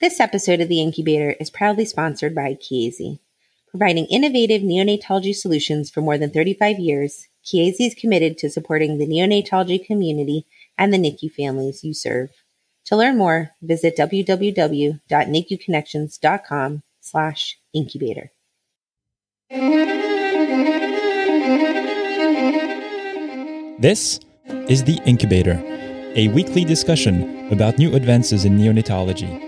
This episode of The Incubator is proudly sponsored by Chiesi. Providing innovative neonatology solutions for more than 35 years, Chiesi is committed to supporting the neonatology community and the NICU families you serve. To learn more, visit www.nicuconnections.com slash incubator. This is The Incubator, a weekly discussion about new advances in neonatology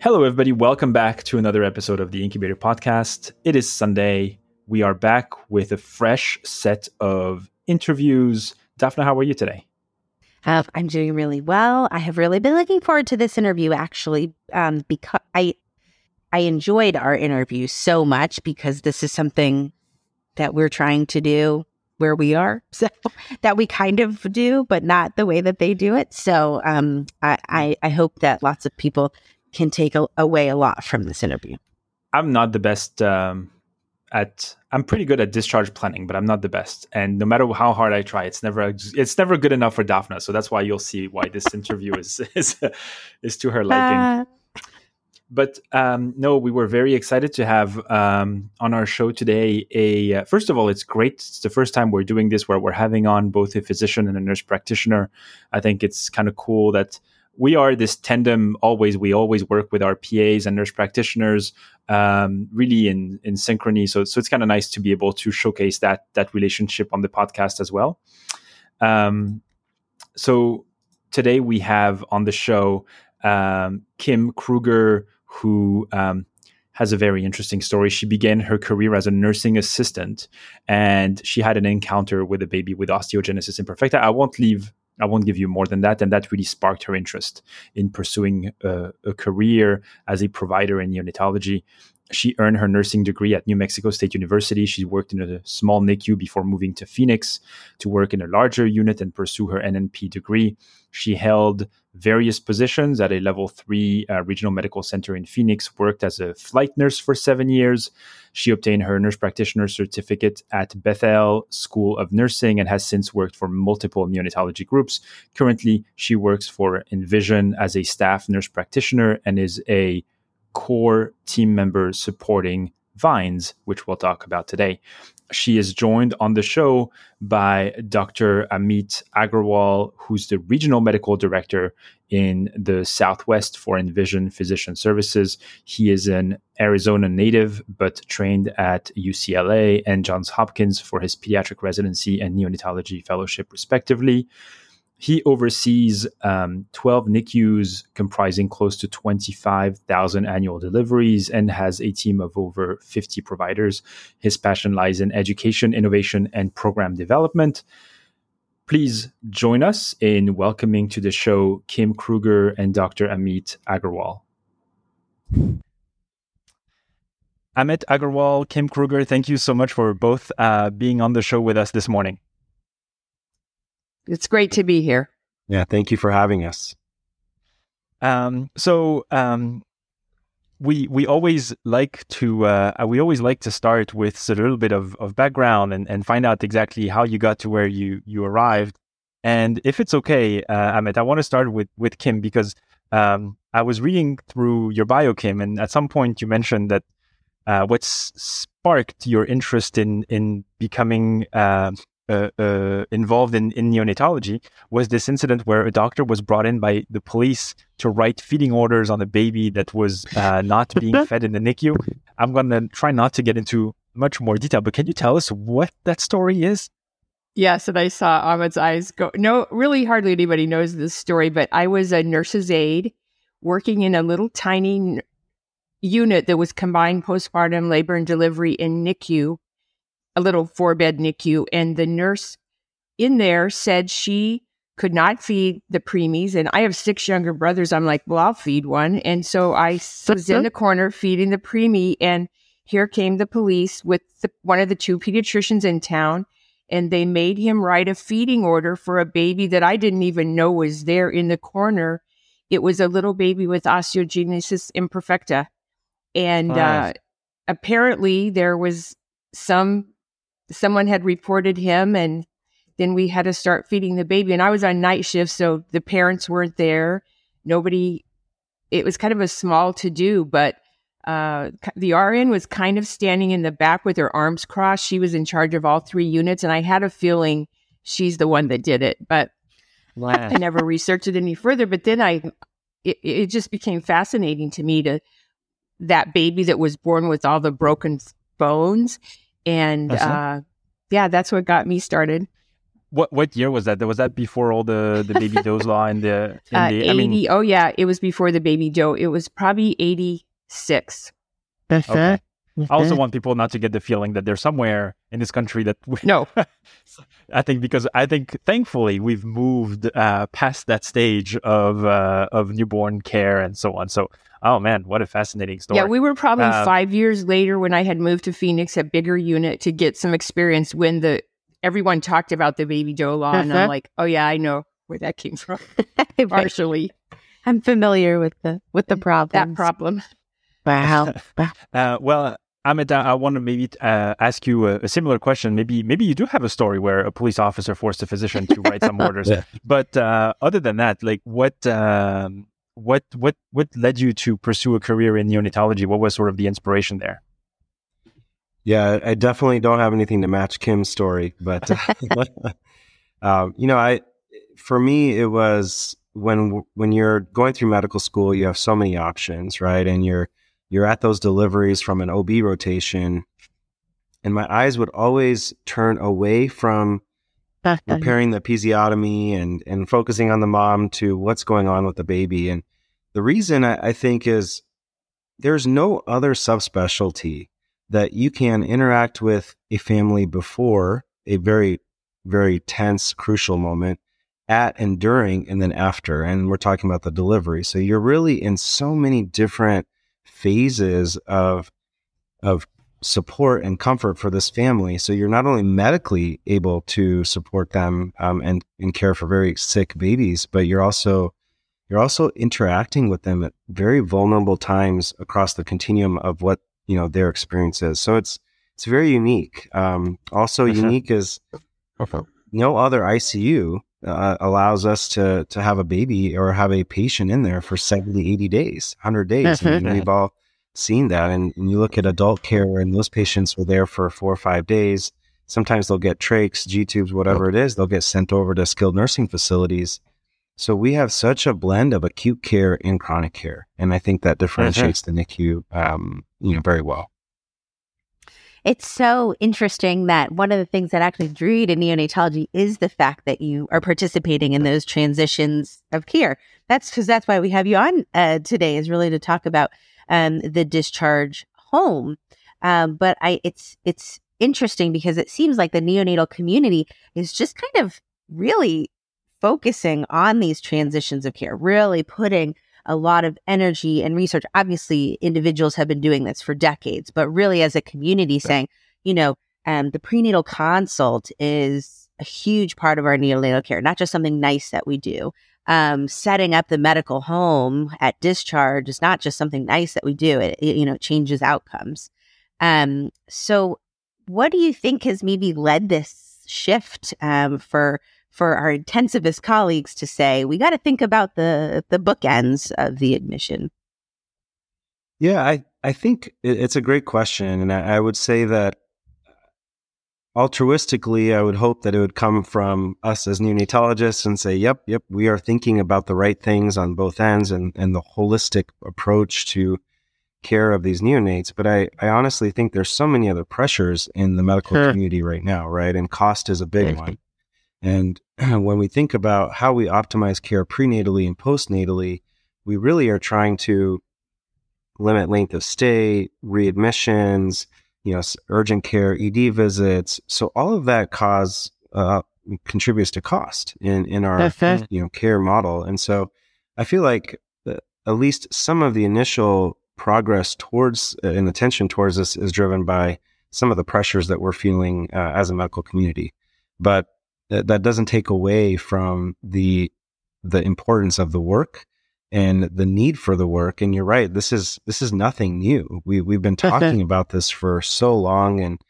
Hello, everybody. Welcome back to another episode of the Incubator Podcast. It is Sunday. We are back with a fresh set of interviews. Daphna, how are you today? Uh, I'm doing really well. I have really been looking forward to this interview, actually, um, because I I enjoyed our interview so much because this is something that we're trying to do where we are, so that we kind of do, but not the way that they do it. So um, I, I I hope that lots of people can take a, away a lot from this interview. I'm not the best um, at. I'm pretty good at discharge planning, but I'm not the best. And no matter how hard I try, it's never it's never good enough for Daphna. So that's why you'll see why this interview is is is to her liking. Uh, but um, no, we were very excited to have um, on our show today. A uh, first of all, it's great. It's the first time we're doing this where we're having on both a physician and a nurse practitioner. I think it's kind of cool that we are this tandem. Always, we always work with our PAs and nurse practitioners, um, really in in synchrony. So, so it's kind of nice to be able to showcase that that relationship on the podcast as well. Um, so today we have on the show um, Kim Krueger, who um, has a very interesting story. She began her career as a nursing assistant, and she had an encounter with a baby with osteogenesis imperfecta. I won't leave. I won't give you more than that, and that really sparked her interest in pursuing a, a career as a provider in neonatology. She earned her nursing degree at New Mexico State University. She worked in a small NICU before moving to Phoenix to work in a larger unit and pursue her NNP degree. She held various positions at a level three uh, regional medical center in Phoenix, worked as a flight nurse for seven years. She obtained her nurse practitioner certificate at Bethel School of Nursing and has since worked for multiple neonatology groups. Currently, she works for Envision as a staff nurse practitioner and is a core team member supporting Vines, which we'll talk about today. She is joined on the show by Dr. Amit Agrawal, who's the regional medical director in the Southwest for Envision Physician Services. He is an Arizona native, but trained at UCLA and Johns Hopkins for his pediatric residency and neonatology fellowship, respectively. He oversees um, 12 NICUs comprising close to 25,000 annual deliveries and has a team of over 50 providers. His passion lies in education, innovation, and program development. Please join us in welcoming to the show Kim Krueger and Dr. Amit Agrawal. Amit Agrawal, Kim Krueger, thank you so much for both uh, being on the show with us this morning. It's great to be here. Yeah, thank you for having us. Um, so um, we we always like to uh, we always like to start with a little bit of, of background and, and find out exactly how you got to where you you arrived. And if it's okay, uh, Amit, I want to start with with Kim because um, I was reading through your bio, Kim, and at some point you mentioned that uh, what sparked your interest in in becoming uh, uh, uh, involved in, in neonatology was this incident where a doctor was brought in by the police to write feeding orders on a baby that was uh, not being fed in the NICU. I'm going to try not to get into much more detail, but can you tell us what that story is? Yes, and I saw Amit's eyes go. No, really, hardly anybody knows this story, but I was a nurse's aide working in a little tiny unit that was combined postpartum labor and delivery in NICU a little four bed NICU, and the nurse in there said she could not feed the preemies. And I have six younger brothers. I'm like, well, I'll feed one. And so I was in the corner feeding the preemie. And here came the police with the, one of the two pediatricians in town. And they made him write a feeding order for a baby that I didn't even know was there in the corner. It was a little baby with osteogenesis imperfecta. And nice. uh, apparently there was some, someone had reported him and then we had to start feeding the baby. And I was on night shift, so the parents weren't there. Nobody, it was kind of a small to do, but uh, the RN was kind of standing in the back with her arms crossed. She was in charge of all three units, and I had a feeling she's the one that did it. But wow. I never researched it any further. But then I, it, it just became fascinating to me to that baby that was born with all the broken bones, and uh, yeah, that's what got me started. What what year was that? Was that before all the the baby does law and the, in uh, the 80, I mean, oh yeah, it was before the baby doe. It was probably eighty six. Okay. I also want people not to get the feeling that they're somewhere in this country that we, no. I think because I think thankfully we've moved uh, past that stage of uh, of newborn care and so on. So oh man, what a fascinating story. Yeah, we were probably uh, five years later when I had moved to Phoenix, a bigger unit to get some experience when the everyone talked about the baby doe law, uh-huh. and I'm uh-huh. like, oh yeah, I know where that came from. Partially, I'm familiar with the with the problem. That problem. Wow. uh, well, Amit, I want to maybe uh, ask you a, a, similar question. Maybe maybe you do have a story where a police officer forced a physician to write some orders. Yeah. But uh, other than that, like what um, what what what led you to pursue a career in neonatology? What was sort of the inspiration there? Yeah, I definitely don't have anything to match Kim's story, but um, you know, I for me it was when when you're going through medical school, you have so many options, right? And you're you're at those deliveries from an OB rotation, and my eyes would always turn away from repairing the episiotomy and and focusing on the mom to what's going on with the baby. And the reason I, I think is there's no other subspecialty that you can interact with a family before a very, very tense, crucial moment, at and during, and then after. And we're talking about the delivery. So you're really in so many different phases of, of support and comfort for this family. So you're not only medically able to support them um, and, and care for very sick babies, but you're also you're also interacting with them at very vulnerable times across the continuum of what you know their experiences. So it's it's very unique. Um, also unique is no other ICU uh, allows us to to have a baby or have a patient in there for 70, 80 days, 100 days. I mean, we've all seen that. And, and you look at adult care, and those patients were there for four or five days. Sometimes they'll get trachs, G tubes, whatever it is. They'll get sent over to skilled nursing facilities. So we have such a blend of acute care and chronic care, and I think that differentiates the NICU, um, you know, very well. It's so interesting that one of the things that actually drew you to neonatology is the fact that you are participating in those transitions of care. That's because that's why we have you on uh, today is really to talk about um, the discharge home. Um, but I, it's it's interesting because it seems like the neonatal community is just kind of really focusing on these transitions of care, really putting a lot of energy and research. Obviously, individuals have been doing this for decades, but really as a community saying, you know, um, the prenatal consult is a huge part of our neonatal care, not just something nice that we do. Um, setting up the medical home at discharge is not just something nice that we do. It, it you know changes outcomes. Um, so, what do you think has maybe led this shift um, for for our intensivist colleagues to say we got to think about the the bookends of the admission. Yeah i i think it's a great question and I, I, would say that altruistically i would hope that it would come from us as neonatologists and say yep yep we are thinking about the right things on both ends and and the holistic approach to care of these neonates. But i i honestly think there's so many other pressures in the medical sure. community right now right? And cost is a big one and when we think about how we optimize care prenatally and postnatally, we really are trying to limit length of stay, readmissions, you know, urgent care, ED visits. So all of that cause uh, contributes to cost in in our you know care model. And so I feel like uh, at least some of the initial progress towards uh, and attention towards this is driven by some of the pressures that we're feeling uh, as a medical community. But th- that doesn't take away from the the importance of the work and the need for the work. And you're right, this is this is nothing new. We we've been talking about this for so long, and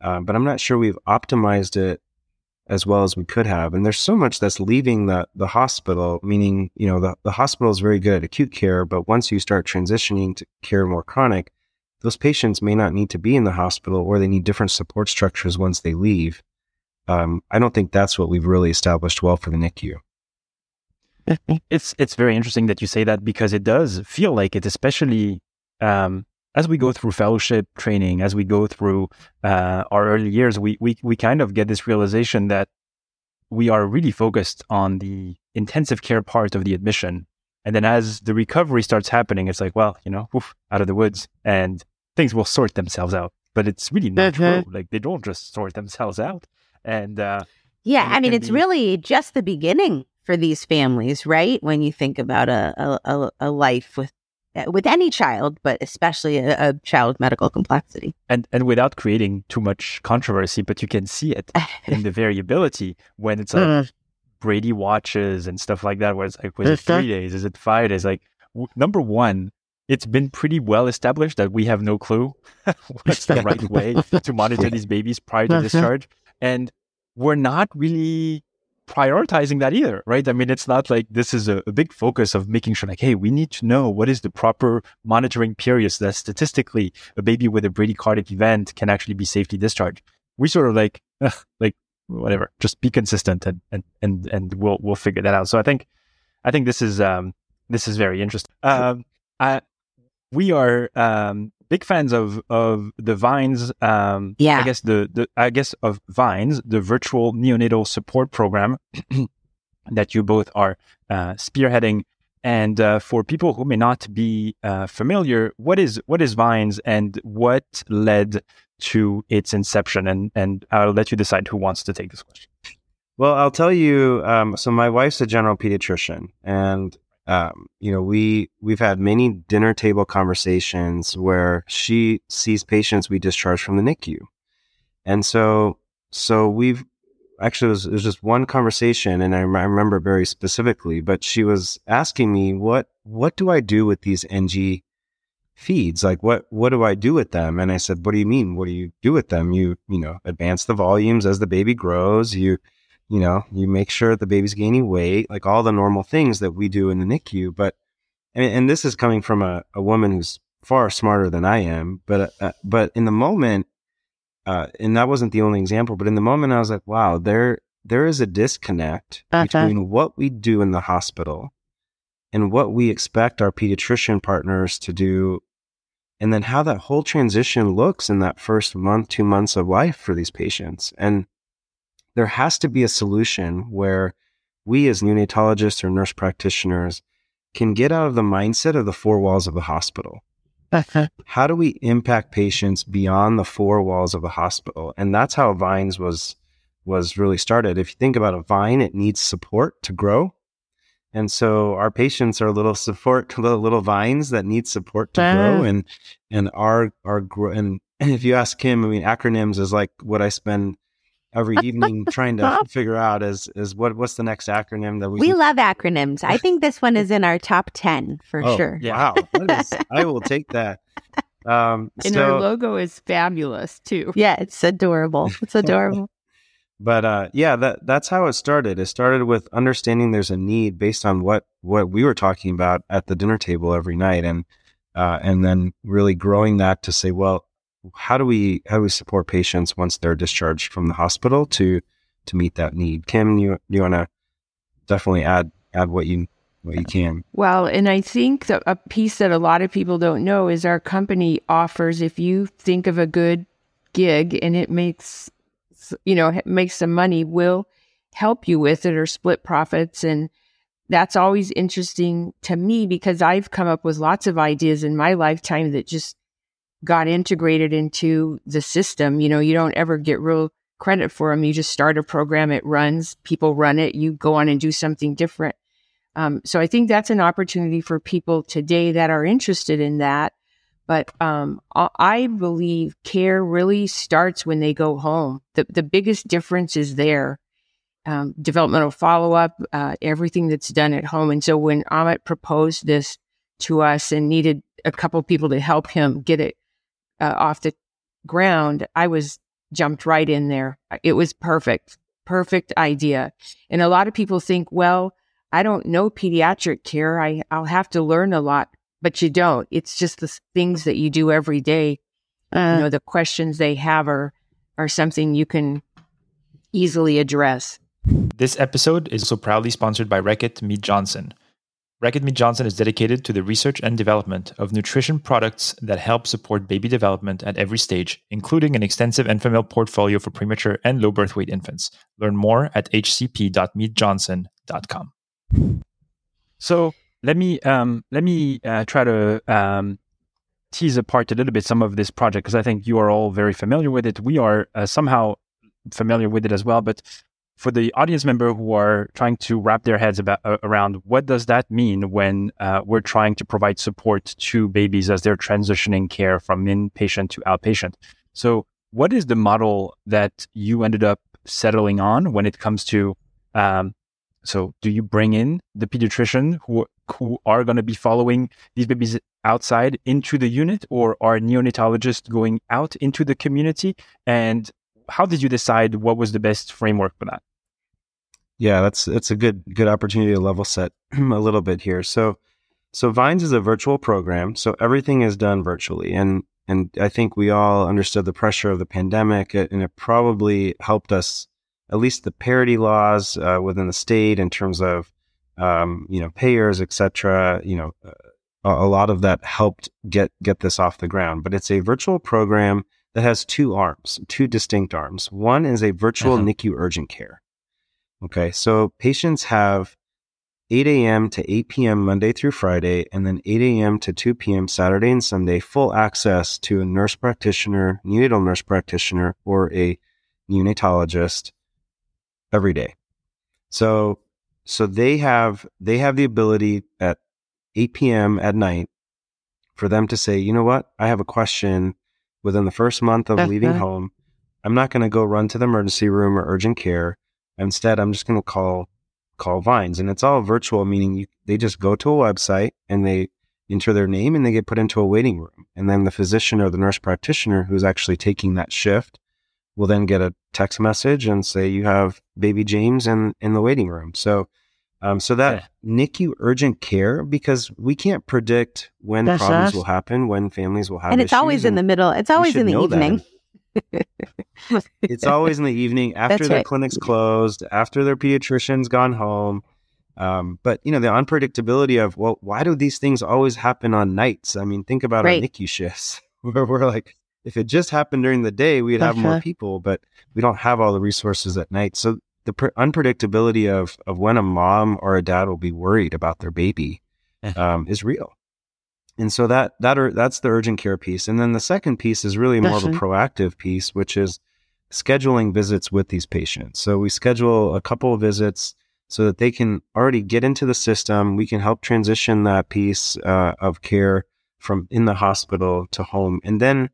uh, but I'm not sure we've optimized it as well as we could have. And there's so much that's leaving the the hospital. Meaning, you know, the the hospital is very good at acute care, but once you start transitioning to care more chronic, those patients may not need to be in the hospital, or they need different support structures once they leave. Um, I don't think that's what we've really established well for the NICU it's it's very interesting that you say that because it does feel like it, especially um, as we go through fellowship training, as we go through uh, our early years, we, we we kind of get this realization that we are really focused on the intensive care part of the admission, and then as the recovery starts happening, it's like, well, you know, oof, out of the woods, and things will sort themselves out. But it's really not true. Like they don't just sort themselves out, and uh, yeah, I mean, it's be... really just the beginning for these families, right? When you think about a a, a life with eh, with any child, but especially a, a, child with medical complexity. And and without creating too much controversy, but you can see it in the variability when it's like mm. Brady watches and stuff like that, where it's like, was it three days? Is it five days? Like w- number one, it's been pretty well established that we have no clue what's the right way to monitor these babies prior to discharge. And we're not really prioritizing that either, right? I mean, it's not like this is a, a, big focus of making sure, like, hey, we need to know what is the proper monitoring period so that statistically a baby with a bradycardic event can actually be safely discharged. We sort of like, ugh, like whatever, just be consistent and and and and we'll we'll figure that out. So I think I think this is um this is very interesting. Um, I, we are um big fans of of the Vines. Um, yeah, I guess the the I guess of Vines, the virtual neonatal support program that you both are uh, spearheading. And uh, for people who may not be uh, familiar, what is what is Vines and what led to its inception? And and I'll let you decide who wants to take this question. Well, I'll tell you. Um, so my wife's a general pediatrician, and um, you know, we we've had many dinner table conversations where she sees patients we discharge from the NICU, and so so we've actually it was, it was just one conversation, and I, I remember very specifically. But she was asking me what what do I do with these NG feeds? Like what what do I do with them? And I said, what do you mean? What do you do with them? You you know advance the volumes as the baby grows. You you know, you make sure the baby's gaining weight, like all the normal things that we do in the NICU. But, and, and this is coming from a, a woman who's far smarter than I am. But, uh, but in the moment, uh, and that wasn't the only example, but in the moment, I was like, wow, there, there is a disconnect uh-huh. between what we do in the hospital and what we expect our pediatrician partners to do and then how that whole transition looks in that first month, two months of life for these patients. And there has to be a solution where we as neonatologists or nurse practitioners can get out of the mindset of the four walls of the hospital. Uh-huh. how do we impact patients beyond the four walls of the hospital? And that's how Vines was was really started. If you think about a vine, it needs support to grow. And so our patients are little support, little, little vines that need support to grow. And and our our grow. and if you ask him, I mean, acronyms is like what I spend every evening trying to figure out is is what what's the next acronym that we we can... love acronyms. I think this one is in our top ten for oh, sure. Yeah. Wow, I will take that. Um, and so, our logo is fabulous too. Yeah, it's adorable. It's adorable. but uh, yeah, that that's how it started. It started with understanding there's a need based on what what we were talking about at the dinner table every night, and uh, and then really growing that to say, well, how do we how do we support patients once they're discharged from the hospital to to meet that need? Kim, you you want to definitely add add what you what you uh, can. Well, and I think that a piece that a lot of people don't know is our company offers if you think of a good gig and it makes you know makes some money, we'll help you with it or split profits and that's always interesting to me because I've come up with lots of ideas in my lifetime that just got integrated into the system. You know, you don't ever get real credit for them. You just start a program, it runs, people run it, you go on and do something different. Um, so I think that's an opportunity for people today that are interested in that. But um, I believe care really starts when they go home. The, the biggest difference is there. Um, developmental follow up, uh, everything that's done at home. And so when Amit proposed this to us and needed a couple people to help him get it uh, off the ground, I was jumped right in there. It was perfect, perfect idea. And a lot of people think, well, I don't know pediatric care. I, I'll have to learn a lot, but you don't. It's just the things that you do every day. Uh, you know, the questions they have are, are something you can easily address. This episode is also proudly sponsored by Reckitt Mead Johnson. Reckitt Mead Johnson is dedicated to the research and development of nutrition products that help support baby development at every stage, including an extensive Enfamil portfolio for premature and low birth weight infants. Learn more at hcp.meadjohnson.com. So let me um, let me uh, try to um, tease apart a little bit some of this project because I think you are all very familiar with it. We are uh, somehow familiar with it as well, but for the audience member who are trying to wrap their heads about uh, around what does that mean when uh, we're trying to provide support to babies as they're transitioning care from inpatient to outpatient. So, what is the model that you ended up settling on when it comes to? Um, so, do you bring in the pediatrician who who are going to be following these babies outside into the unit, or are neonatologists going out into the community? And how did you decide what was the best framework for that? Yeah, that's that's a good good opportunity to level set a little bit here. So so Vines is a virtual program, so everything is done virtually and and I think we all understood the pressure of the pandemic and it probably helped us at least the parity laws uh, within the state in terms of um, you know payers, etc. You know, a, a lot of that helped get get this off the ground. But it's a virtual program that has two arms, two distinct arms. One is a virtual uh-huh. NICU urgent care. Okay, so patients have 8 a.m. to 8 p.m. Monday through Friday, and then 8 a.m. to 2 p.m. Saturday and Sunday, full access to a nurse practitioner, neonatal nurse practitioner, or a neonatologist every day. So, so they have they have the ability at 8 p.m. at night for them to say, you know what, I have a question within the first month of leaving uh-huh. home. I'm not going to go run to the emergency room or urgent care. Instead, I'm just going to call call Vines, and it's all virtual, meaning you, they just go to a website and they enter their name and they get put into a waiting room, and then the physician or the nurse practitioner who's actually taking that shift will then get a text message and say you have baby James in in the waiting room. So um, so that yeah. NICU urgent care, because we can't predict when That's problems us. will happen, when families will have, and it's always in the middle. It's always in the evening. it's always in the evening after That's their right. clinic's closed, after their pediatrician's gone home. Um, but you know the unpredictability of well, why do these things always happen on nights? I mean, think about right. our NICU shifts where we're like, if it just happened during the day, we'd have more people, but we don't have all the resources at night. So the pre- unpredictability of of when a mom or a dad will be worried about their baby um, is real. And so that that are, that's the urgent care piece. And then the second piece is really more of a proactive piece, which is scheduling visits with these patients. So we schedule a couple of visits so that they can already get into the system. We can help transition that piece uh, of care from in the hospital to home. And then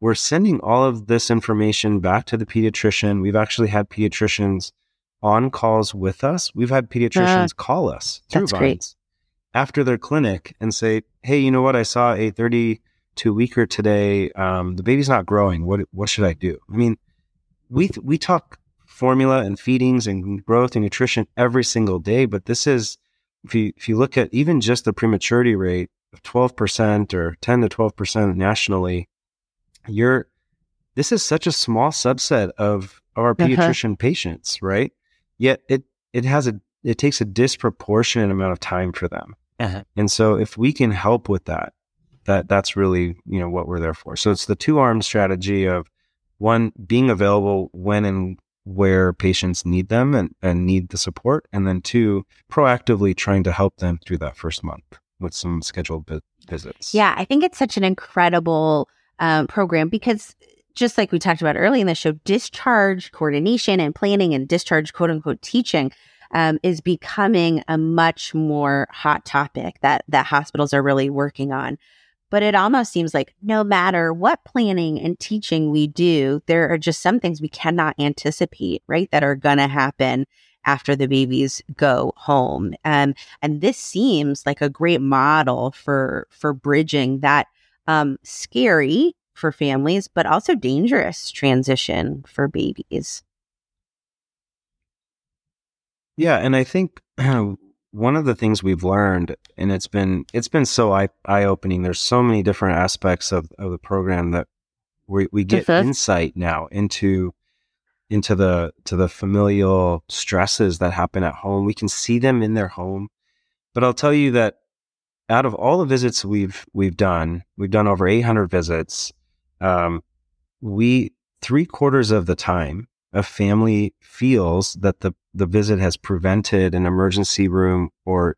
we're sending all of this information back to the pediatrician. We've actually had pediatricians on calls with us. We've had pediatricians uh, call us through Vines great. after their clinic and say, "Hey, you know what? I saw a 32 weeker today. Um, the baby's not growing. What what should I do?" I mean, we we talk formula and feedings and growth and nutrition every single day, but this is if you if you look at even just the prematurity rate of 12% or 10 to 12% nationally, you're this is such a small subset of our uh-huh. pediatrician uh-huh. patients, right? Yet it it has a it takes a disproportionate amount of time for them. Uh-huh. And so if we can help with that, that that's really, you know, what we're there for. So it's the two arm strategy of one being available when and where patients need them and, and need the support. And then two, proactively trying to help them through that first month with some scheduled visits. Yeah, I think it's such an incredible um, program because just like we talked about early in the show, discharge coordination and planning and discharge quote unquote teaching um, is becoming a much more hot topic that that hospitals are really working on. But it almost seems like no matter what planning and teaching we do, there are just some things we cannot anticipate, right? That are going to happen after the babies go home. Um, and this seems like a great model for for bridging that um, scary for families, but also dangerous transition for babies. Yeah, and I think one of the things we've learned, and it's been it's been so eye opening. There's so many different aspects of, of the program that we we get mm-hmm. insight now into into the to the familial stresses that happen at home. We can see them in their home, but I'll tell you that out of all the visits we've we've done, we've done over 800 visits. Um, we three quarters of the time a family feels that the, the visit has prevented an emergency room or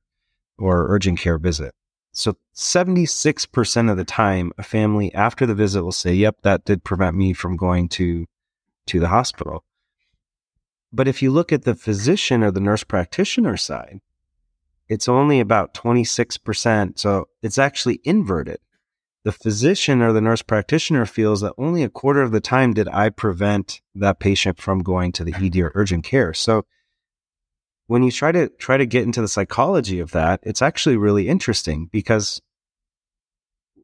or urgent care visit. So 76% of the time a family after the visit will say, "Yep, that did prevent me from going to to the hospital." But if you look at the physician or the nurse practitioner side, it's only about 26%. So it's actually inverted the physician or the nurse practitioner feels that only a quarter of the time did I prevent that patient from going to the ED or urgent care. So when you try to try to get into the psychology of that, it's actually really interesting because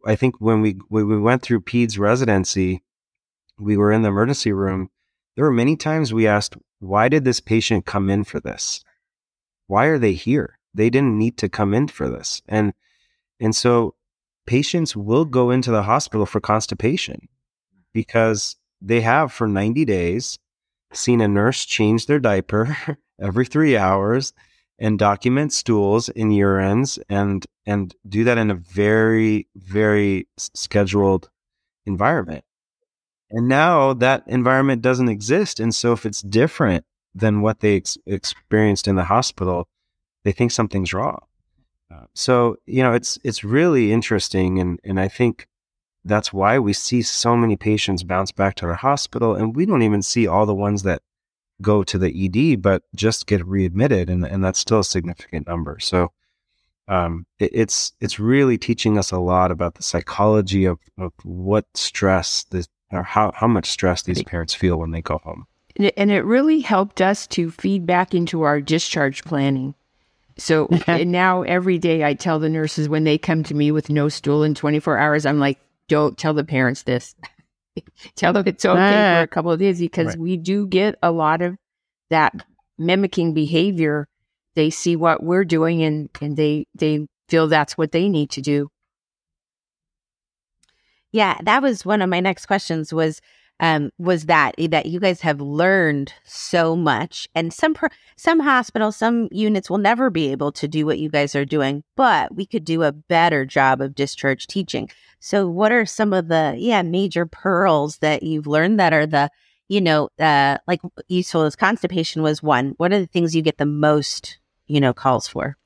I think when we when we went through PEDS residency, we were in the emergency room. There were many times we asked, why did this patient come in for this? Why are they here? They didn't need to come in for this. And and so patients will go into the hospital for constipation because they have for 90 days seen a nurse change their diaper every three hours and document stools and urines and and do that in a very very scheduled environment. And now that environment doesn't exist and so if it's different than what they ex- experienced in the hospital they think something's wrong so you know, it's it's really interesting, and and I think that's why we see so many patients bounce back to our hospital, and we don't even see all the ones that go to the ED, but just get readmitted, and and that's still a significant number. So. Um, it, it's it's really teaching us a lot about the psychology of, of what stress this or how, how much stress these parents feel when they go home. And it really helped us to feed back into our discharge planning so now every day I tell the nurses when they come to me with no stool in 24 hours, I'm like, don't tell the parents this. tell them it's okay ah. for a couple of days because right. we do get a lot of that mimicking behavior. They see what we're doing and, and they, they feel that's what they need to do. Yeah, that was one of my next questions was um, was that eh, that you guys have learned so much, and some some hospitals, some units will never be able to do what you guys are doing, but we could do a better job of discharge teaching. So, what are some of the yeah major pearls that you've learned that are the you know uh, like you told us constipation was one. What are the things you get the most you know calls for?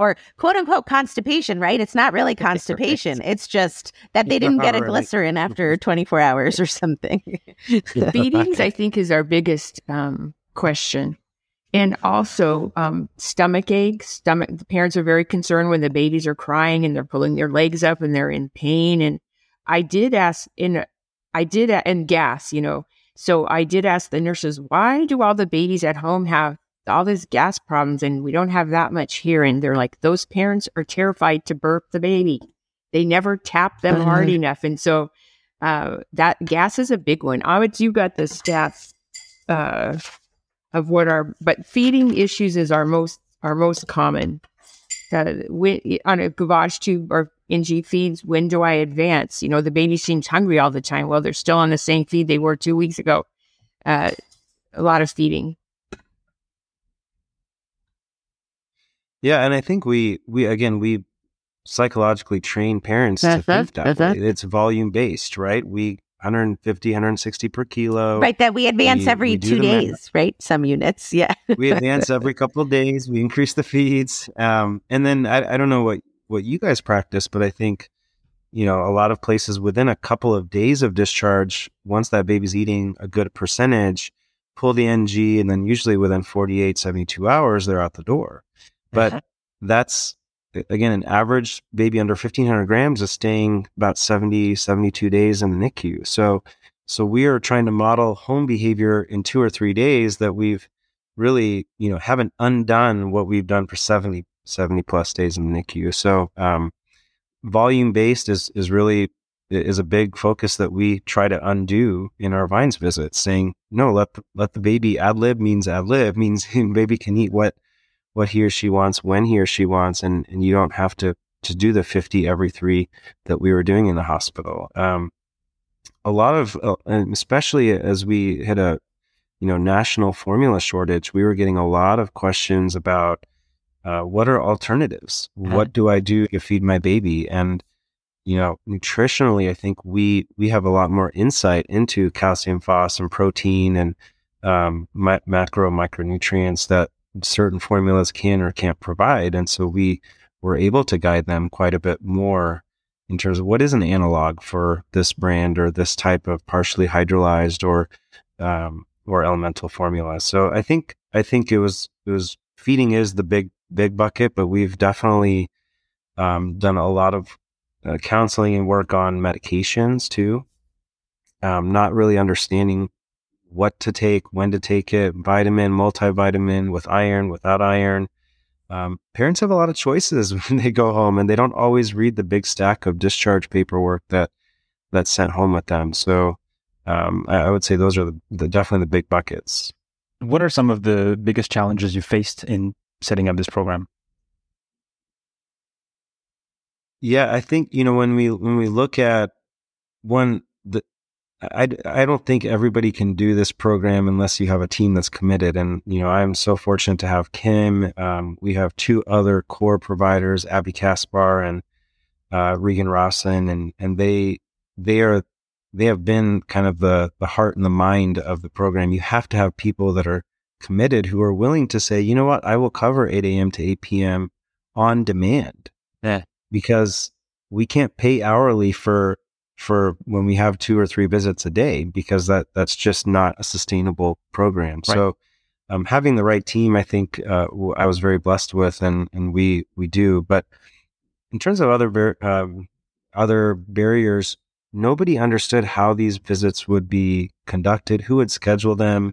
Or quote unquote constipation, right? It's not really constipation. right. It's just that they didn't get a glycerin after 24 hours or something. Feedings, I think, is our biggest um, question. And also um, stomach aches. Stomach. The parents are very concerned when the babies are crying and they're pulling their legs up and they're in pain. And I did ask in, I did and gas. You know, so I did ask the nurses, why do all the babies at home have all these gas problems and we don't have that much here. And they're like, those parents are terrified to burp the baby. They never tap them hard uh-huh. enough. And so uh, that gas is a big one. Amit, you got the stats uh, of what our, but feeding issues is our most, our most common. Uh, when, on a gavage tube or NG feeds, when do I advance? You know, the baby seems hungry all the time. Well, they're still on the same feed they were two weeks ago. Uh, a lot of feeding. Yeah, and I think we we again we psychologically train parents to think that way. It's volume based, right? We 150, 160 per kilo. Right, that we advance we, every we two days, right? Some units, yeah. we advance every couple of days. We increase the feeds, um, and then I, I don't know what what you guys practice, but I think you know, a lot of places within a couple of days of discharge, once that baby's eating a good percentage, pull the NG, and then usually within 48, 72 hours, they're out the door. But that's, again, an average baby under 1500 grams is staying about 70, 72 days in the NICU. So, so we are trying to model home behavior in two or three days that we've really, you know, haven't undone what we've done for 70, 70 plus days in the NICU. So, um, volume based is is really is a big focus that we try to undo in our vines visits saying no let the, let the baby ad lib means ad lib means baby can eat what what he or she wants when he or she wants and and you don't have to to do the 50 every 3 that we were doing in the hospital um, a lot of uh, especially as we hit a you know national formula shortage we were getting a lot of questions about uh, what are alternatives? Uh-huh. What do I do to feed my baby? And you know, nutritionally, I think we we have a lot more insight into calcium, phos, and protein, and um, ma- macro micronutrients that certain formulas can or can't provide. And so we were able to guide them quite a bit more in terms of what is an analog for this brand or this type of partially hydrolyzed or um, or elemental formula. So I think I think it was it was feeding is the big big bucket, but we've definitely um, done a lot of uh, counseling and work on medications too. Um, not really understanding what to take, when to take it, vitamin, multivitamin, with iron, without iron. Um, parents have a lot of choices when they go home, and they don't always read the big stack of discharge paperwork that that's sent home with them. So um, I, I, would say those are the, the, definitely the big buckets. What are some of the biggest challenges you faced in setting up this program? Yeah, I think you know when we when we look at one I, I don't think everybody can do this program unless you have a team that's committed. And, you know, I'm so fortunate to have Kim. Um, we have two other core providers, Abby Kaspar and uh, Regan Rawson, and, and they, they are, they have been kind of the, the heart and the mind of the program. You have to have people that are committed who are willing to say, you know what, I will cover 8 a.m. to 8 p.m. on demand. Yeah. Because we can't pay hourly for for when we have two or three visits a day because that that's just not a sustainable program. Right. So um, having the right team, I think uh, I was very blessed with, and and we we do. But in terms of other bar- um, other barriers, nobody understood how these visits would be conducted, who would schedule them,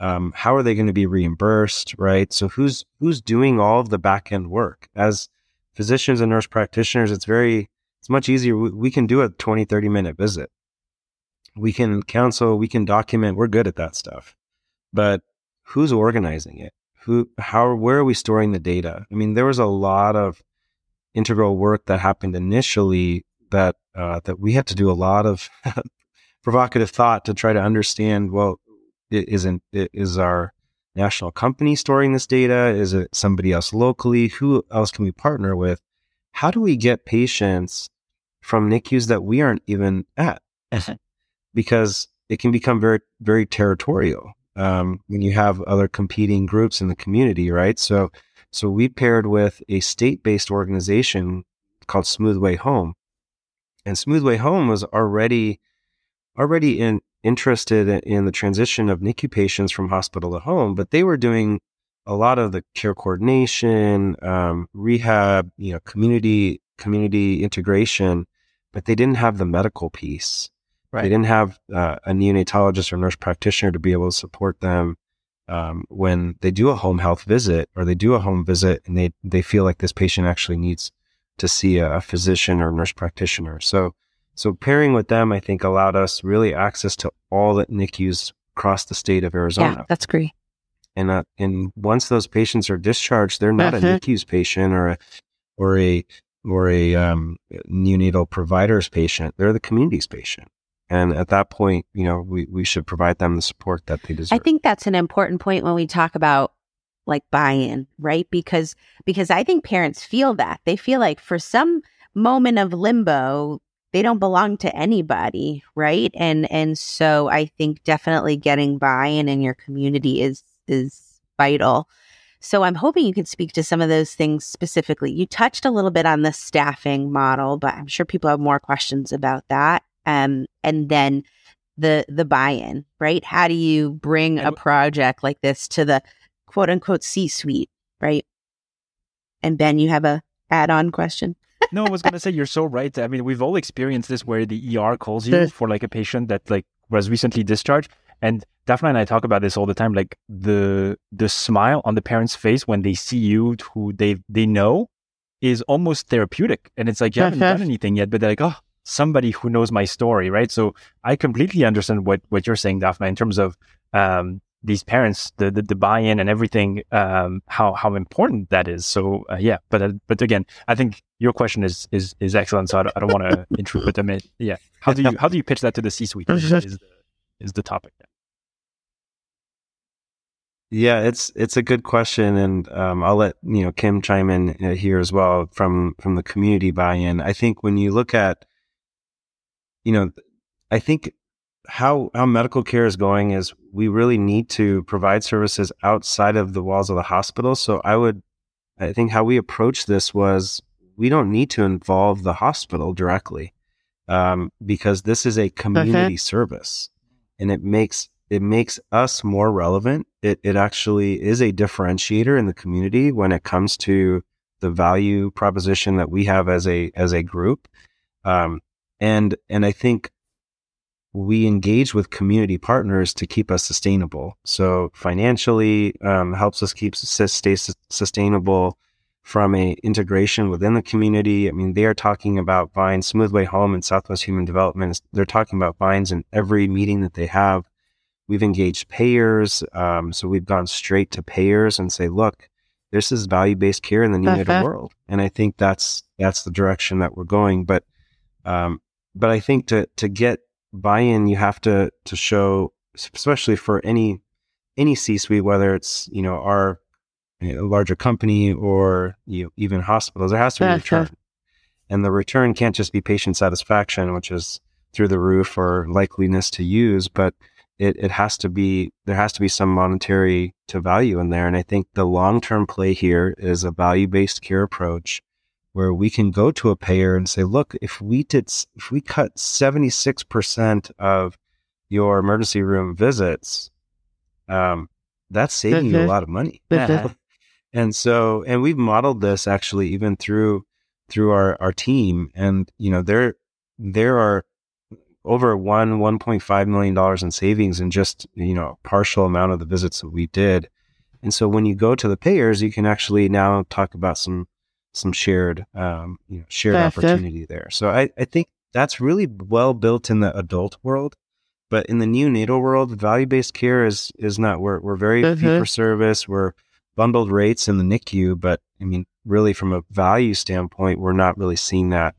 um, how are they going to be reimbursed right so who's who's doing all of the back end work as physicians and nurse practitioners it's very it's much easier we, can do a 20 30 minute visit we can counsel we can document we're good at that stuff but who's organizing it who how where are we storing the data i mean there was a lot of integral work that happened initially that uh, that we had to do a lot of provocative thought to try to understand well isn't is our national company storing this data? Is it somebody else locally? Who else can we partner with? How do we get patients from NICUs that we aren't even at? because it can become very, very territorial um, when you have other competing groups in the community, right? So, so we paired with a state-based organization called Smoothway Home, and Smoothway Home was already already in interested in the transition of NICU patients from hospital to home, but they were doing a lot of the care coordination, um, rehab, you know, community community integration, but they didn't have the medical piece. Right. They didn't have uh, a neonatologist or nurse practitioner to be able to support them um, when they do a home health visit or they do a home visit and they they feel like this patient actually needs to see a, a physician or nurse practitioner. So so pairing with them, I think, allowed us really access to all the NICUs across the state of Arizona. Yeah, that's great. And uh, and once those patients are discharged, they're not mm-hmm. a NICU's patient or a or a or a um, neonatal provider's patient. They're the community's patient. And at that point, you know, we, we should provide them the support that they deserve. I think that's an important point when we talk about like buy-in, right? Because because I think parents feel that. They feel like for some moment of limbo, they don't belong to anybody, right? And and so I think definitely getting buy-in in your community is is vital. So I'm hoping you can speak to some of those things specifically. You touched a little bit on the staffing model, but I'm sure people have more questions about that. Um, and then the the buy-in, right? How do you bring a project like this to the quote unquote C-suite, right? And Ben, you have a add-on question. no, I was gonna say you're so right. I mean, we've all experienced this where the ER calls you for like a patient that like was recently discharged, and Daphna and I talk about this all the time. Like the the smile on the parent's face when they see you, who they they know, is almost therapeutic, and it's like you haven't done anything yet, but they're like, oh, somebody who knows my story, right? So I completely understand what what you're saying, Daphna, in terms of um, these parents, the the, the buy-in and everything, um, how how important that is. So uh, yeah, but uh, but again, I think your question is is is excellent. So I don't, don't want to intrude, but I mean, yeah, how do you how do you pitch that to the C-suite? Is, is, the, is the topic? Yeah, it's it's a good question, and um, I'll let you know Kim chime in uh, here as well from from the community buy-in. I think when you look at, you know, I think how how medical care is going is we really need to provide services outside of the walls of the hospital. So I would, I think how we approach this was we don't need to involve the hospital directly um, because this is a community service, and it makes it makes us more relevant. It, it actually is a differentiator in the community when it comes to the value proposition that we have as a as a group. Um, and and I think we engage with community partners to keep us sustainable. So financially um, helps us keep stay sustainable from a integration within the community. I mean, they are talking about VINES, Smoothway Home and Southwest Human Development. They're talking about VINES in every meeting that they have. We've engaged payers. Um, so we've gone straight to payers and say, look, this is value based care in the neonatal uh-huh. world. And I think that's, that's the direction that we're going. But, um, but I think to, to get buy in, you have to, to show, especially for any, any C suite, whether it's, you know, our you know, larger company or you know, even hospitals, there has to be uh-huh. return. And the return can't just be patient satisfaction, which is through the roof or likeliness to use, but it, it has to be there has to be some monetary to value in there. And i think the long-term play here is a value-based care approach where we can go to a payer and say look if we did if we cut 76% of your emergency room visits um, that's saving you a lot of money. and so and we've modeled this actually even through through our our team. And you know there there are over one one point five million dollars in savings in just you know partial amount of the visits that we did. And so when you go to the payers, you can actually now talk about some some shared um, you know shared opportunity there. So I, I think that's really well built in the adult world. But in the neonatal world, value based care is is not. We're we're very mm-hmm. fee for service. We're bundled rates in the NICU, but I mean, really from a value standpoint, we're not really seeing that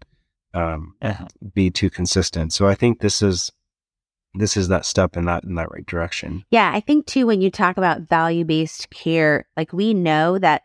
um, uh-huh. be too consistent. So I think this is this is that step in that in that right direction. Yeah, I think too when you talk about value based care, like we know that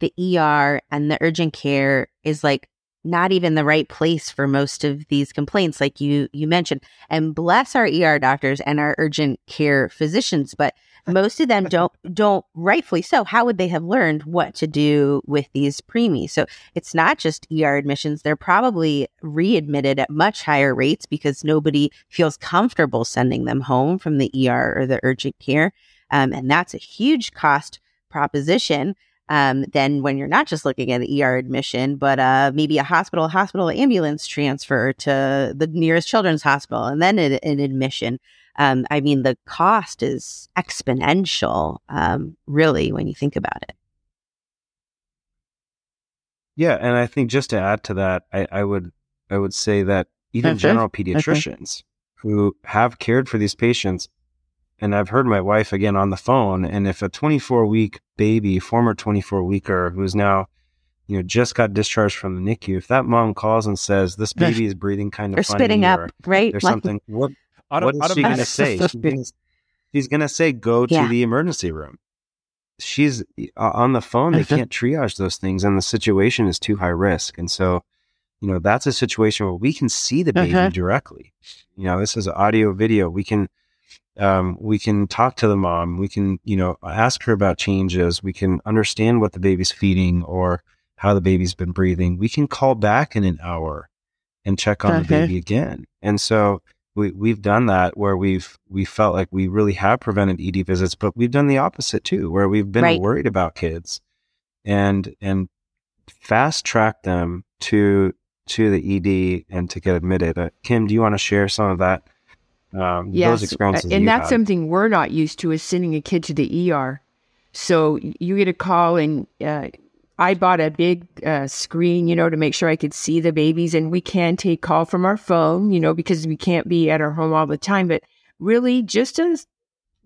the ER and the urgent care is like not even the right place for most of these complaints like you you mentioned and bless our ER doctors and our urgent care physicians but most of them don't don't rightfully so how would they have learned what to do with these preemies? So it's not just er admissions they're probably readmitted at much higher rates because nobody feels comfortable sending them home from the er or the urgent care um, and that's a huge cost proposition um, than when you're not just looking at the ER admission, but uh, maybe a hospital hospital ambulance transfer to the nearest children's hospital and then an, an admission um, I mean, the cost is exponential, um, really, when you think about it. Yeah, and I think just to add to that, I, I would I would say that even okay. general pediatricians okay. who have cared for these patients, and I've heard my wife again on the phone, and if a 24 week baby, former 24 weeker, who's now you know just got discharged from the NICU, if that mom calls and says this baby is breathing kind of or spitting up, right? There's like, something. What what is she going to say? She's going to say, go yeah. to the emergency room. She's uh, on the phone. They can't triage those things, and the situation is too high risk. And so, you know, that's a situation where we can see the baby uh-huh. directly. You know, this is audio, video. We can um, we can talk to the mom. We can, you know, ask her about changes. We can understand what the baby's feeding or how the baby's been breathing. We can call back in an hour and check on the baby again. And so we we've done that where we've we felt like we really have prevented ED visits, but we've done the opposite too, where we've been Right. worried about kids and and fast track them to to the ED and to get admitted. Uh, Kim, do you want to share some of that? Um, those experiences, and that's had? something we're not used to is sending a kid to the ER. So you get a call, and uh, I bought a big uh, screen, you know, to make sure I could see the babies, and we can take call from our phone, you know, because we can't be at our home all the time. But really, just a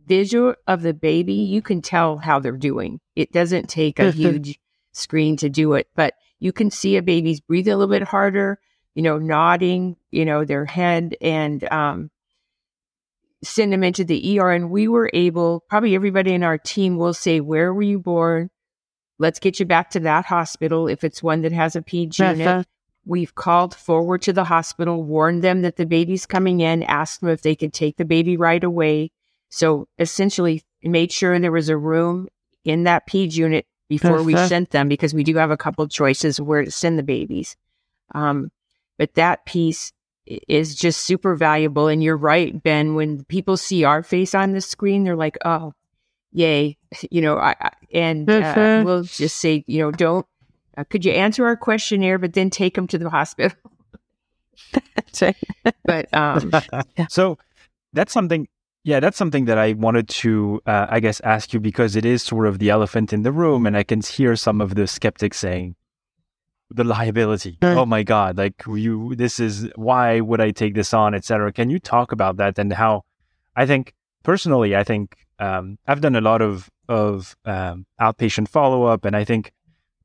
visual of the baby, you can tell how they're doing. It doesn't take a huge screen to do it, but you can see a baby's breathing a little bit harder, you know, nodding, you know, their head and um, send them into the ER. And we were able, probably everybody in our team will say, Where were you born? Let's get you back to that hospital if it's one that has a PEDS unit. We've called forward to the hospital, warned them that the baby's coming in, asked them if they could take the baby right away. So essentially, made sure there was a room in that PEDS unit before we sent them because we do have a couple choices where to send the babies. Um, but that piece is just super valuable. And you're right, Ben. When people see our face on the screen, they're like, "Oh, yay!" You know, I, I and uh, Mhm. we'll just say, you know, don't. Uh, could you answer our questionnaire, but then take them to the hospital? That's right. But um, So that's something, yeah, that's something that I wanted to, uh, I guess, ask you because it is sort of the elephant in the room, and I can hear some of the skeptics saying, "The liability, Mm. oh my God, like you, this is why would I take this on, etc." Can you talk about that and how? I think personally, I think um, I've done a lot of of um, outpatient follow up, and I think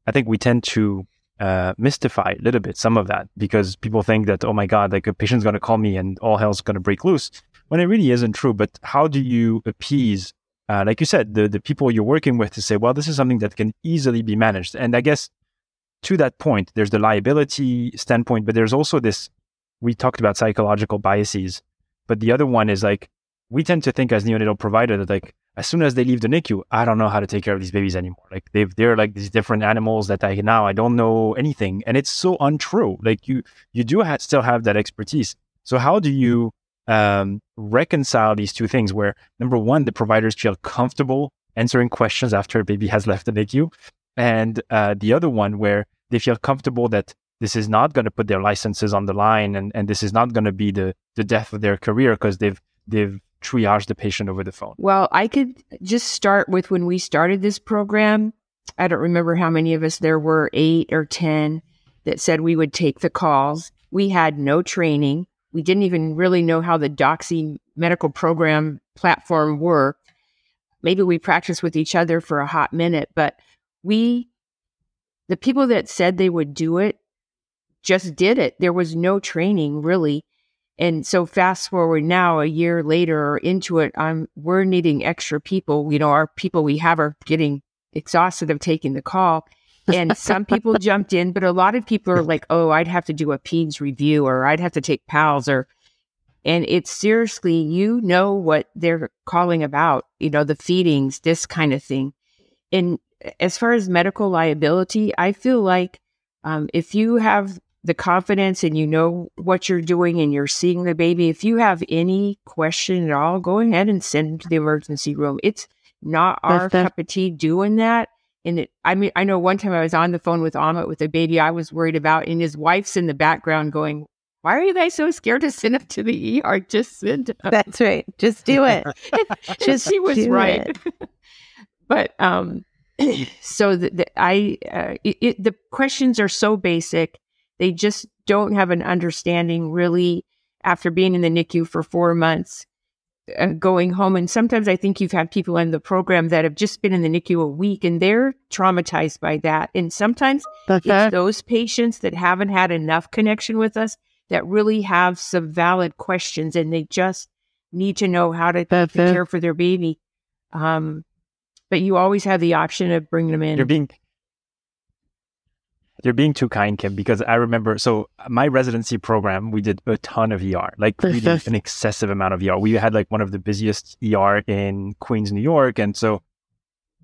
I think we tend to uh, mystify a little bit some of that because people think that oh my god, like a patient's going to call me and all hell's going to break loose when it really isn't true. But how do you appease, uh, like you said, the the people you're working with to say, well, this is something that can easily be managed, and I guess to that point, there's the liability standpoint, but there's also this. We talked about psychological biases, but the other one is like we tend to think as neonatal provider that like as soon as they leave the NICU, I don't know how to take care of these babies anymore. Like they've they're like these different animals that I now I don't know anything, and it's so untrue. Like you you do still have that expertise. So how do you um, reconcile these two things? Where number one, the providers feel comfortable answering questions after a baby has left the NICU, and uh, the other one where they feel comfortable that this is not going to put their licenses on the line, and, and this is not going to be the the death of their career because they've they've triaged the patient over the phone. Well, I could just start with when we started this program. I don't remember how many of us there were, eight or 10, that said we would take the calls. We had no training. We didn't even really know how the Doxy medical program platform worked. Maybe we practiced with each other for a hot minute, but we, the people that said they would do it, just did it. There was no training really. And so fast forward now, a year later or into it, I'm we're needing extra people. You know, our people we have are getting exhausted of taking the call. And some people jumped in, but a lot of people are like, oh, I'd have to do a PEDS review or I'd have to take PALS or and it's seriously, you know what they're calling about, you know, the feedings, this kind of thing. And as far as medical liability, I feel like um, if you have the confidence and you know what you're doing and you're seeing the baby, if you have any question at all, go ahead and send them to the emergency room. It's not our That's cup of tea doing that. And it, I mean, I know one time I was on the phone with Amit with a baby I was worried about, and his wife's in the background going, Why are you guys so scared to send him to the ER? Just send him. That's right. Just do it. Just she was right. but um, so the, the, I uh, it, it, the questions are so basic. They just don't have an understanding really after being in the NICU for four months, uh, going home. And sometimes I think you've had people in the program that have just been in the NICU a week and they're traumatized by that. And sometimes That's it's it. those patients that haven't had enough connection with us that really have some valid questions and they just need to know how to, to care for their baby. Um, but you always have the option of bringing them in. You're being you're being too kind, Kim, because I remember. So my residency program, we did a ton of ER, like really an excessive amount of ER. We had like one of the busiest ER in Queens, New York, and so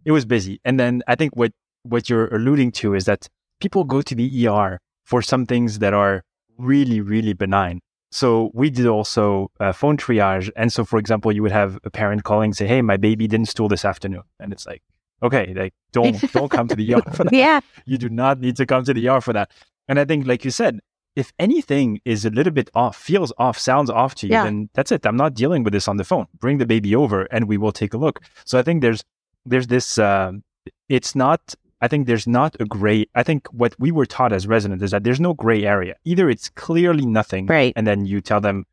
it was busy. And then I think what what you're alluding to is that people go to the ER for some things that are really, really benign. So we did also uh, phone triage. And so, for example, you would have a parent calling, say, "Hey, my baby didn't stool this afternoon," and it's like, okay, like don't don't come to the yard for that. Yeah. You do not need to come to the yard for that. And I think, like you said, if anything is a little bit off, feels off, sounds off to you, Yeah. then that's it. I'm not dealing with this on the phone. Bring the baby over, and we will take a look. So I think there's there's this. Um, it's not. I think there's not a gray. I think what we were taught as residents is that there's no gray area. Either it's clearly nothing, Right. and then you tell them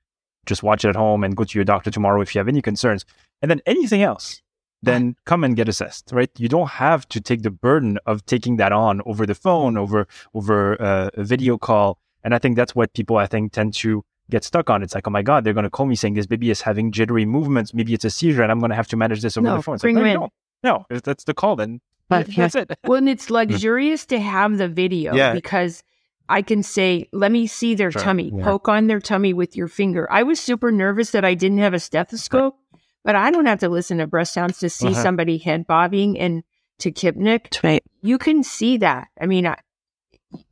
just watch it at home and go to your doctor tomorrow if you have any concerns, and then anything else then come and get assessed right you don't have to take the burden of taking that on over the phone over over uh, a video call and i think that's what people i think tend to get stuck on it's like oh my god they're going to call me saying this baby is having jittery movements maybe it's a seizure and i'm going to have to manage this over No, the phone it's bring like, no, them in. no if that's the call then But- that's it Well, and it's luxurious to have the video Yeah. because I can say, let me see their Sure. tummy, Yeah. poke on their tummy with your finger. I was super nervous that I didn't have a stethoscope, but I don't have to listen to breath sounds to see Uh-huh. somebody head bobbing and tachypneic. Right. You can see that. I mean, I,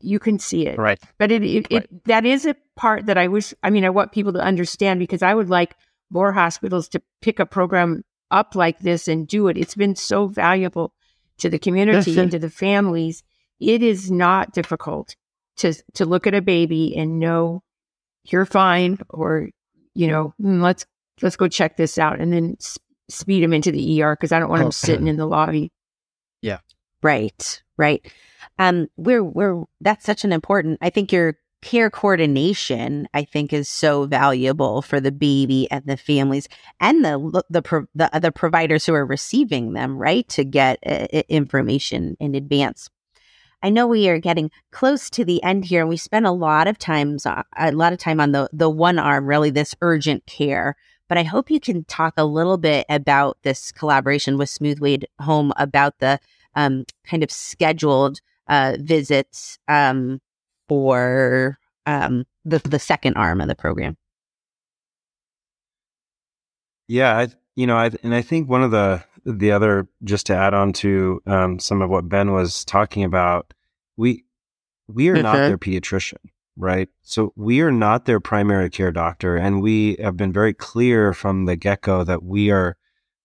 you can see it. right But it, it, Right. it that is a part that I wish. I mean, I want people to understand because I would like more hospitals to pick a program up like this and do it. It's been so valuable to the community Yes, and to the families. It is not difficult to to look at a baby and know you're fine, or you know, "Hmm, let's let's go check this out, and then s- speed them into the ER because I don't want them Oh. sitting in the lobby. Yeah. Right, right. Um, we're we're that's such an important. I think your care coordination, I think, is so valuable for the baby and the families and the the pro- the other providers who are receiving them, right, to get uh, information in advance. I know we are getting close to the end here, and we spent a lot of times uh, a lot of time on the the one arm, really this urgent care. But I hope you can talk a little bit about this collaboration with Smoothway Home about the um, kind of scheduled uh, visits um, for um, the the second arm of the program. Yeah, I, you know, I, and I think one of the the other just to add on to um, some of what Ben was talking about, we we are not Mhm. their pediatrician, right? So we are not their primary care doctor, and we have been very clear from the get go that we are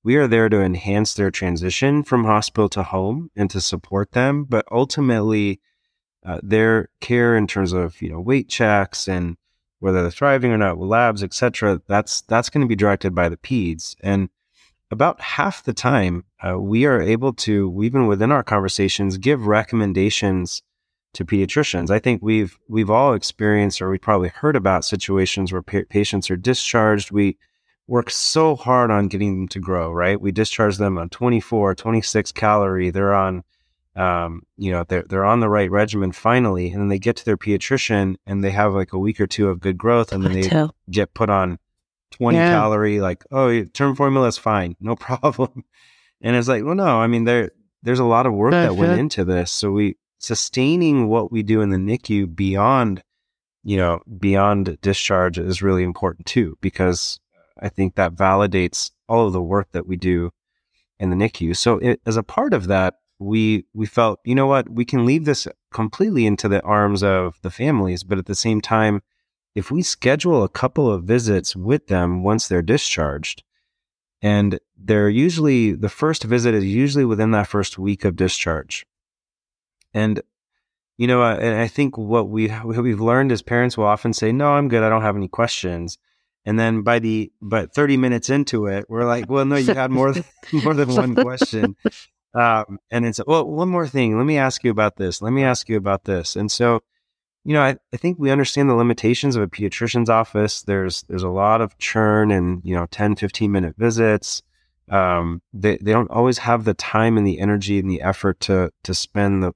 we are there to enhance their transition from hospital to home and to support them, but ultimately. Uh, their care in terms of you know weight checks and whether they're thriving or not labs, etc. that's that's going to be directed by the peds. And about half the time, uh, we are able to, even within our conversations, give recommendations to pediatricians. I think we've we've all experienced, or we probably heard about situations where pa- patients are discharged. We work so hard on getting them to grow, right? We discharge them on 24, 26 calorie. They're on um, you know, they're they're on the right regimen finally, and then they get to their pediatrician and they have like a week or two of good growth, and then they Plateau. get put on 20 Yeah. calorie, like, oh, term formula is fine, no problem. And it's like, well, no, I mean, there there's a lot of work that went into this. So we sustaining what we do in the NICU beyond, you know, beyond discharge is really important too, because I think that validates all of the work that we do in the NICU. So it, as a part of that, we we felt, you know what, we can leave this completely into the arms of the families, but at the same time, if we schedule a couple of visits with them once they're discharged, and they're usually the first visit is usually within that first week of discharge, and you know, uh, and I think what we what we've learned is parents will often say, "No, I'm good. I don't have any questions." And then by the but 30 minutes into it, we're like, "Well, no, you had more than more than one question." Um, and it's well, one more thing. Let me ask you about this. Let me ask you about this. And so, you know, I, I think we understand the limitations of a pediatrician's office. There's there's a lot of churn and you know 10, 15 minute visits. Um, they they don't always have the time and the energy and the effort to to spend the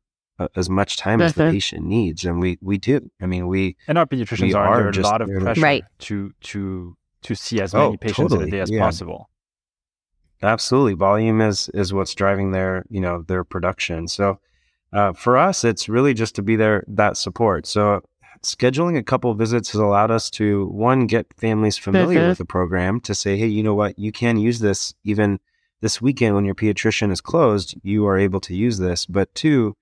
as much time as the Mhm. patient needs, and we we do. I mean, we and our pediatricians We are, are under a lot of pressure Right. to to to see as Oh, many patients in a day as Yeah. possible Absolutely, volume is is what's driving their you know their production. So, uh, for us, it's really just to be there that support. So scheduling a couple visits has allowed us to one get families familiar with the program to say, hey, you know what, you can use this even this weekend when your pediatrician is closed. You are able to use this, but two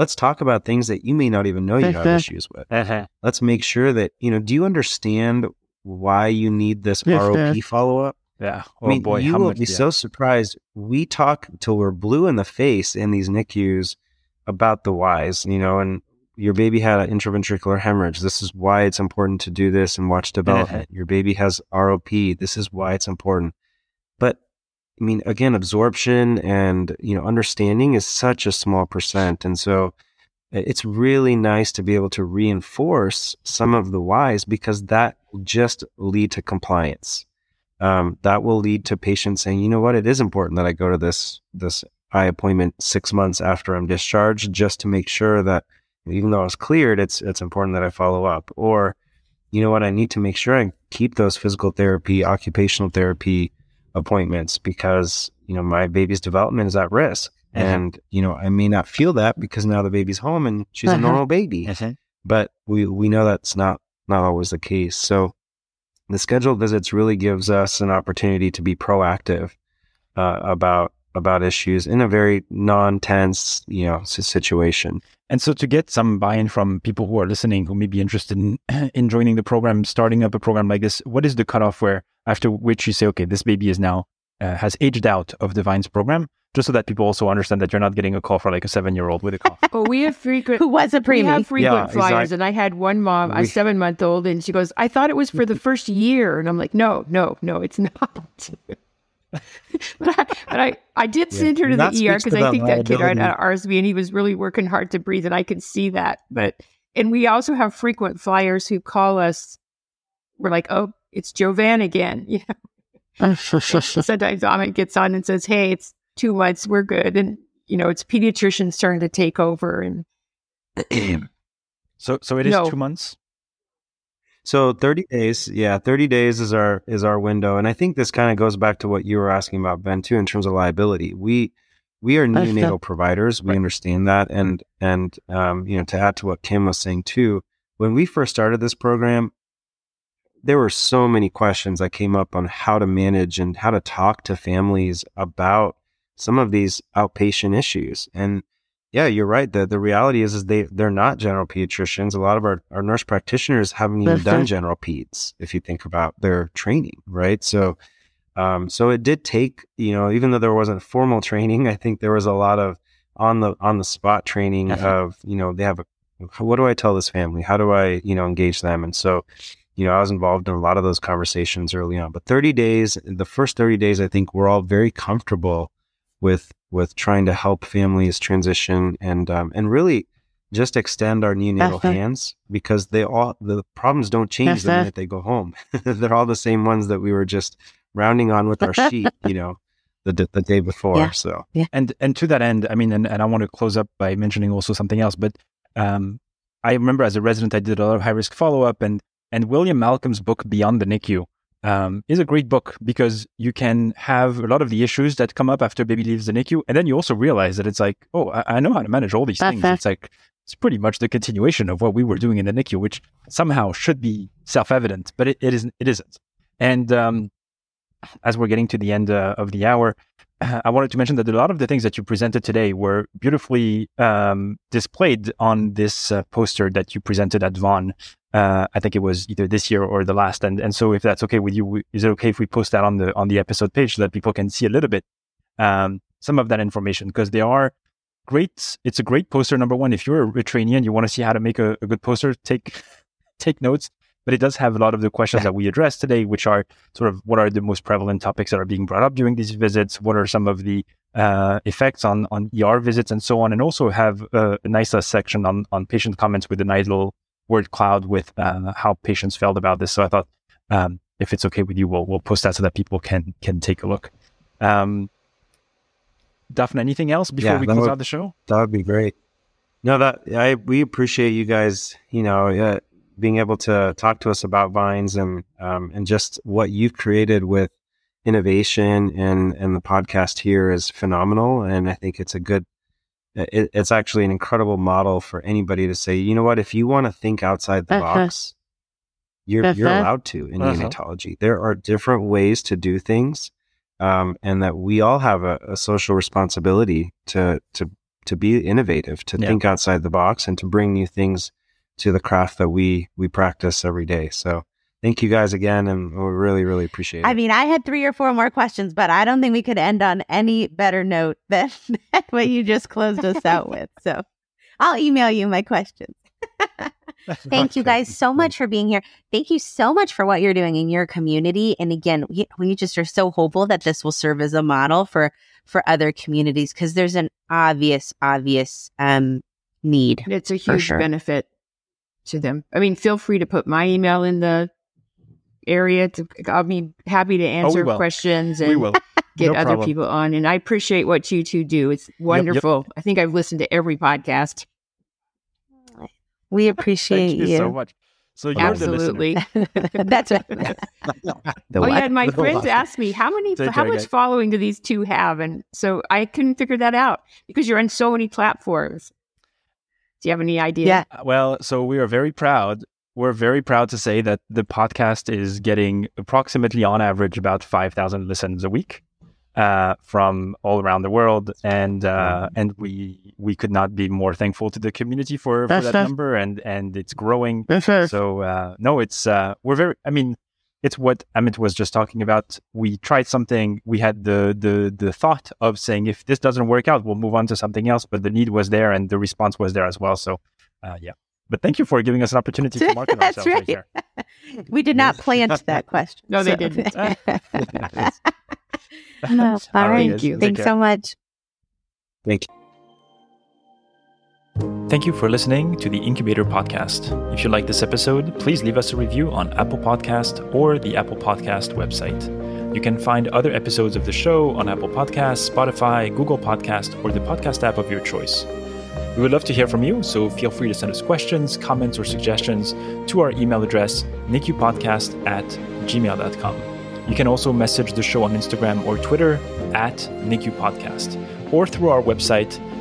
let's talk about things that you may not even know you have issues with. Uh-huh. Let's make sure that, you know, do you understand why you need this ROP follow up? Yeah. I mean, boy, you how will much- be yeah. so surprised. We talk till we're blue in the face in these NICUs about the whys, you know, and your baby had an intraventricular hemorrhage. This is why it's important to do this and watch development. Your baby has ROP. This is why it's important. But I mean, again, absorption and, you know, understanding is such a small percent. And so it's really nice to be able to reinforce some of the whys because that will just lead to compliance. Um, that will lead to patients saying, you know what, it is important that I go to this this eye appointment six months after I'm discharged, just to make sure that even though I was cleared, it's it's important that I follow up. Or, you know what, I need to make sure I keep those physical therapy, occupational therapy appointments because you know my baby's development is at risk. Uh-huh. And you know, I may not feel that because now the baby's home and she's a Uh-huh. normal baby Uh-huh. but we we know that's not not always the case. So the scheduled visits really gives us an opportunity to be proactive uh, about about issues in a very non-tense, you know, situation. And so to get some buy-in from people who are listening who may be interested in, in joining the program, starting up a program like this, what is the cutoff where after which you say, okay, this baby is now uh, has aged out of the VINES program, just so that people also understand that you're not getting a call for like a seven-year-old with a cough. Oh, we have frequent. Who was a We preemie? have frequent Yeah, flyers, exact- and I had one mom, a seven month old, and she goes, "I thought it was for the first year," and I'm like, "No, no, no, it's not." but I, but I, I did send her to the ER because I think that kid had liability. RSV, and he was really working hard to breathe, and I could see that. But and we also have frequent flyers who call us. We're like, "Oh, it's Jovan again," you know. Sometimes Amit gets on and says, "Hey, it's two months, we're good," and you know, it's pediatricians starting to take over and. So so it is No. two months. So 30 days, yeah, 30 days is our is our window, and I think this kind of goes back to what you were asking about, Ben, too, in terms of liability. We we are That's neonatal the- providers. We understand that, and and um, you know, to add to what Kim was saying too, when we first started this program, there were so many questions that came up on how to manage and how to talk to families about some of these outpatient issues. And yeah, you're right. The the reality is is they they're not general pediatricians. A lot of our, our nurse practitioners haven't even That's done it. general peds if you think about their training, right? So um so it did take, you know, even though there wasn't formal training, I think there was a lot of on the on the spot training Uh-huh. of, you know, they have a what do I tell this family? How do I, you know, engage them? And so you know, I was involved in a lot of those conversations early on. But 30 days, the first 30 days, I think we're all very comfortable with with trying to help families transition and um, and really just extend our neonatal Uh-huh. hands because they all the problems don't change the Uh-huh. minute they go home. They're all the same ones that we were just rounding on with our sheet, you know, the the day before. Yeah. So And and to that end, I mean, and, and I want to close up by mentioning also something else. But um, I remember as a resident, I did a lot of high risk follow up, and and William Malcolm's book Beyond the NICU um, is a great book because you can have a lot of the issues that come up after baby leaves the NICU, and then you also realize that it's like, oh, I, I know how to manage all these things. It's like it's pretty much the continuation of what we were doing in the NICU, which somehow should be self evident, but it, it isn't. It isn't. And um, as we're getting to the end uh, of the hour, I wanted to mention that a lot of the things that you presented today were beautifully um, displayed on this uh, poster that you presented at VON. Uh, I think it was either this year or the last. And and so if that's okay with you, is it okay if we post that on the on the episode page so that people can see a little bit um, some of that information because they are great. It's a great poster. Number one, if you're a trainee and you want to see how to make a, a good poster, take take notes. But it does have a lot of the questions that we addressed today, which are sort of what are the most prevalent topics that are being brought up during these visits? What are some of the uh, effects on, on ER visits and so on? And also have uh, a nice uh, section on, on patient comments with a nice little word cloud with uh, how patients felt about this. So I thought, um, if it's okay with you, we'll, we'll post that so that people can, can take a look. Um, Daphna, anything else before Yeah, we close would- out the show? that would be great. No, that I we appreciate you guys. You know, uh, being able to talk to us about VINES and um, and just what you've created with innovation and and the podcast here is phenomenal. And I think it's a good it, it's actually an incredible model for anybody to say, you know what, if you want to think outside the Uh-huh. box, you're you're Uh-huh. allowed to in Uh-huh. neonatology. There are different ways to do things, um, and that we all have a, a social responsibility to to to be innovative, to Yeah. think outside the box, and to bring new things to the craft that we we practice every day. So. Thank you guys again, and we really, really appreciate it. I mean, I had three or four more questions, but I don't think we could end on any better note than what you just closed us out with. So I'll email you my questions. Thank you guys so much for being here. Thank you so much for what you're doing in your community. And again, we, we just are so hopeful that this will serve as a model for for other communities because there's an obvious, obvious um, need. It's a huge sure. benefit to them. I mean, feel free to put my email in the area. To, I'll be happy to oh, answer will. questions we and will. get No other problem. people on. And I appreciate what you two do. It's wonderful. I think I've listened to every podcast. We appreciate Thank you, so much. So you're Absolutely. the. That's right. The oh what? yeah, and my The friends what? asked me how many, Take how care, much guys. following do these two have, and so I couldn't figure that out because you're on so many platforms. Do you have any idea? Yeah. Uh, Well, so we are very proud. We're very proud to say that the podcast is getting approximately on average about 5,000 listens a week uh, from all around the world. And uh, and we we could not be more thankful to the community for, for that number. And, and it's growing. So, So uh, no, it's uh, we're very. I mean, it's what Amit was just talking about. We tried something. We had the the the thought of saying if this doesn't work out, we'll move on to something else. But the need was there, and the response was there as well. So uh, yeah. But thank you for giving us an opportunity to market That's ourselves right, right. here. we did not plant that question. No, they so- didn't. no, all All right, right. guys. Take Thanks so much. Thank you. Thank you for listening to the Incubator Podcast. If you like this episode, please leave us a review on Apple Podcast or the Apple Podcast website. You can find other episodes of the show on Apple Podcasts, Spotify, Google Podcast, or the podcast app of your choice. We would love to hear from you, so feel free to send us questions, comments, or suggestions to our email address, nicupodcast at gmail.com. You can also message the show on Instagram or Twitter at nicupodcast, or through our website